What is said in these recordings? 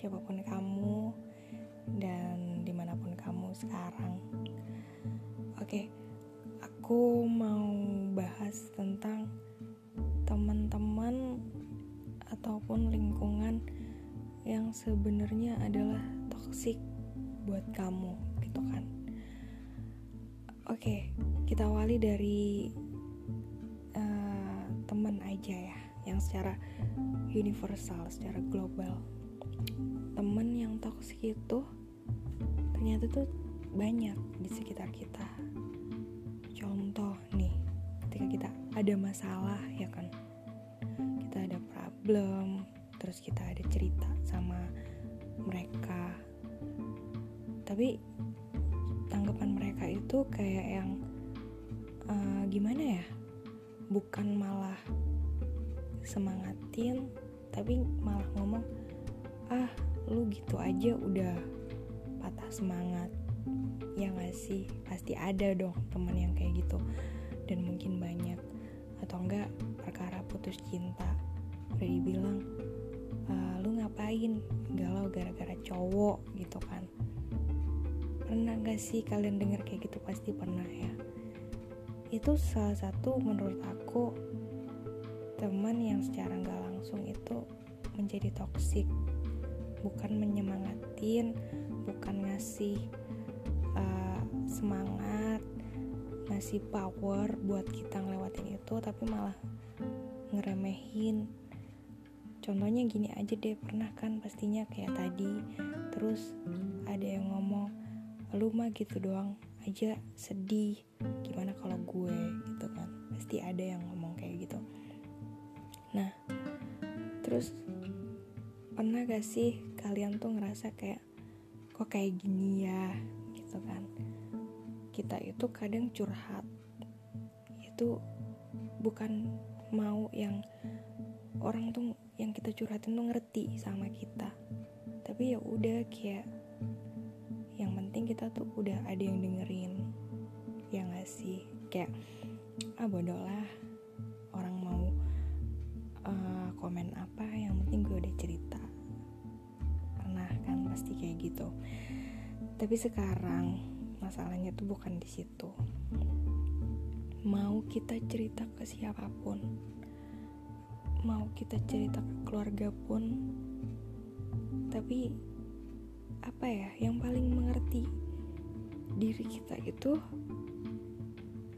siapa pun kamu dan di mana pun kamu sekarang. Oke, aku mau bahas tentang teman-teman ataupun lingkungan yang sebenarnya adalah toksik buat kamu gitu kan. Oke, kita awali dari uh, teman aja ya, yang secara universal, secara global. Teman yang toksik itu ternyata tuh banyak di sekitar kita. Contoh nih, ketika kita ada masalah ya kan, kita ada problem, terus kita ada cerita sama mereka. Tapi tanggapan mereka itu kayak yang uh, gimana ya bukan malah semangatin tapi malah ngomong ah lu gitu aja udah patah semangat. Ya gak sih? Pasti ada dong teman yang kayak gitu. Dan mungkin banyak. Atau enggak perkara putus cinta. Udah dibilang e, lu ngapain galau gara-gara cowok? Gitu kan. Pernah gak sih kalian denger kayak gitu? Pasti pernah ya. Itu salah satu menurut aku teman yang secara gak langsung itu menjadi toksik. Bukan menyemangatin, bukan ngasih uh, semangat, ngasih power buat kita ngelewatin itu, tapi malah ngeremehin. Contohnya gini aja deh, pernah kan pastinya kayak tadi. Terus ada yang ngomong, lu mah gitu doang aja sedih gimana kalau gue gitu kan pasti ada yang ngomong kayak gitu nah terus pernah gak sih kalian tuh ngerasa kayak kok kayak gini ya? Gitu kan. Kita itu kadang curhat. Itu bukan mau yang orang tuh yang kita curhatin tuh ngerti sama kita. Tapi ya udah kayak yang penting kita tuh udah ada yang dengerin. Ya gak sih? Kayak ah bodoh lah. Orang mau uh, komen apa yang pasti kayak gitu. Tapi sekarang masalahnya tuh bukan di situ. Mau kita cerita ke siapa pun mau kita cerita ke keluarga pun tapi apa ya yang paling mengerti diri kita itu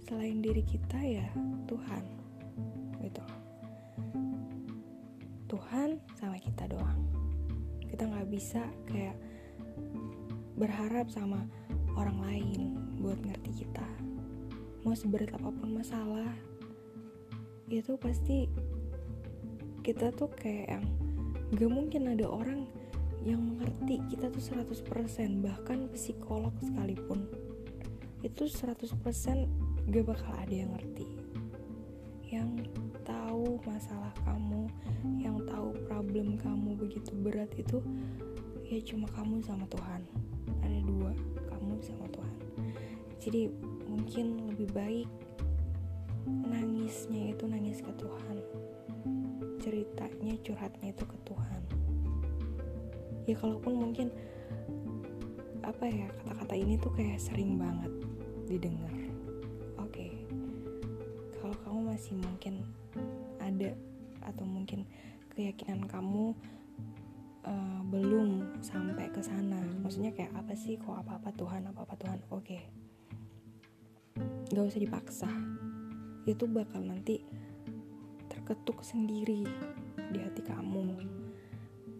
selain diri kita ya Tuhan gitu. Tuhan sama kita doang kita nggak bisa kayak berharap sama orang lain buat ngerti kita. Mau seberat apa pun masalah itu pasti kita tuh kayak yang gak mungkin ada orang yang mengerti kita tuh 100% bahkan psikolog sekalipun. Itu 100% gak bakal ada yang ngerti. Yang masalah kamu yang tahu problem kamu begitu berat itu ya cuma kamu sama Tuhan. Ada dua kamu sama Tuhan. Jadi mungkin lebih baik nangisnya itu nangis ke Tuhan. Ceritanya curhatnya itu ke Tuhan. Ya kalaupun mungkin apa ya kata-kata ini tuh kayak sering banget didengar. Oke. Okay. kalau kamu masih mungkin ada atau mungkin keyakinan kamu uh, belum sampai ke sana. Maksudnya kayak apa sih? Kok apa-apa Tuhan apa-apa Tuhan? Oke. Okay. gak usah dipaksa. Itu bakal nanti terketuk sendiri di hati kamu.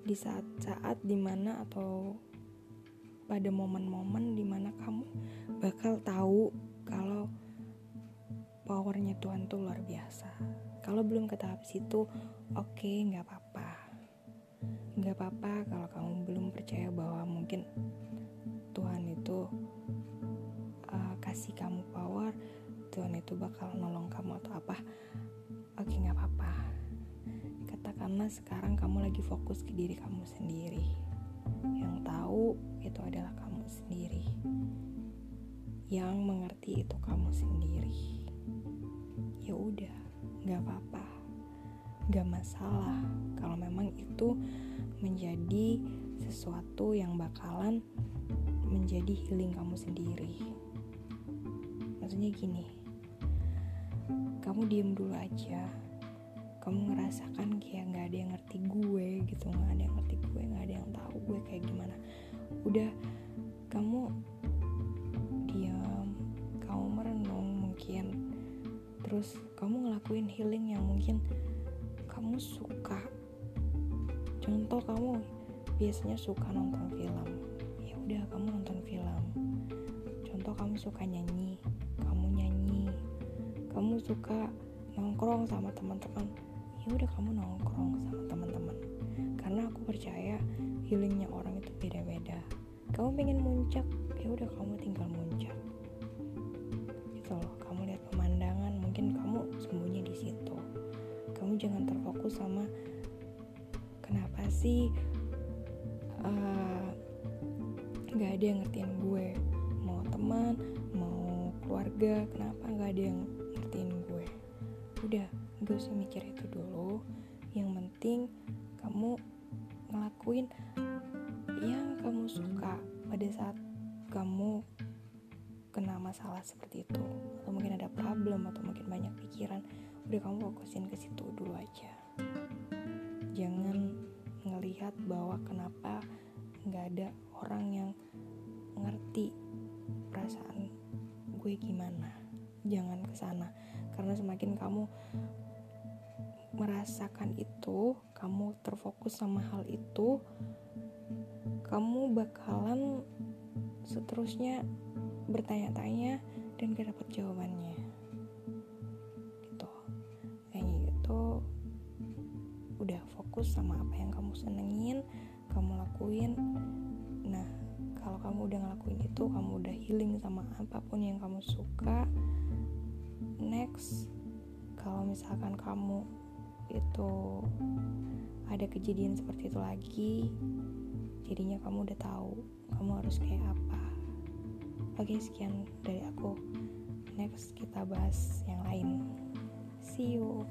Di saat-saat di mana atau pada momen-momen di mana kamu bakal tahu kalau powernya Tuhan tuh luar biasa. Kalau belum ke tahap situ, oke okay, nggak apa-apa. Nggak apa-apa kalau kamu belum percaya bahwa mungkin Tuhan itu uh, kasih kamu power, Tuhan itu bakal nolong kamu atau apa. Oke okay, nggak apa-apa karena sekarang kamu lagi fokus ke diri kamu sendiri. Yang tahu itu adalah kamu sendiri. Yang mengerti itu kamu nggak apa-apa, nggak masalah. Kalau memang itu menjadi sesuatu yang bakalan menjadi healing kamu sendiri. Maksudnya gini kamu diem dulu aja. Kamu ngerasakan kayak nggak ada yang ngerti gue gitu nggak ada yang ngerti gue nggak ada yang tahu gue kayak gimana. Udah kamu terus kamu ngelakuin healing yang mungkin kamu suka. Contoh kamu biasanya suka nonton film. Ya udah kamu nonton film. Contoh kamu suka nyanyi kamu nyanyi. Kamu suka nongkrong sama teman-teman. Ya udah kamu nongkrong sama teman-teman. Karena aku percaya healingnya orang itu beda-beda. Kamu pengen muncak ya udah kamu tinggal sama kenapa sih uh, ada yang ngertiin gue? Mau teman mau keluarga kenapa nggak ada yang ngertiin gue? Udah gak usah mikir itu dulu. Yang penting kamu ngelakuin yang kamu suka pada saat kamu kena masalah seperti itu. Atau mungkin ada problem atau mungkin banyak pikiran. Udah kamu fokusin ke situ dulu aja jangan ngelihat bahwa kenapa nggak ada orang yang ngerti perasaan gue gimana jangan ke sana karena semakin kamu merasakan itu, kamu terfokus sama hal itu, kamu bakalan seterusnya bertanya-tanya dan gak dapet jawabannya. Fokus sama apa yang kamu senengin, kamu lakuin. Nah, kalau kamu udah ngelakuin itu, kamu udah healing sama apa pun yang kamu suka. Next, kalau misalkan kamu itu ada kejadian seperti itu lagi jadinya kamu udah tahu kamu harus kayak apa oke sekian dari aku next kita bahas yang lain see you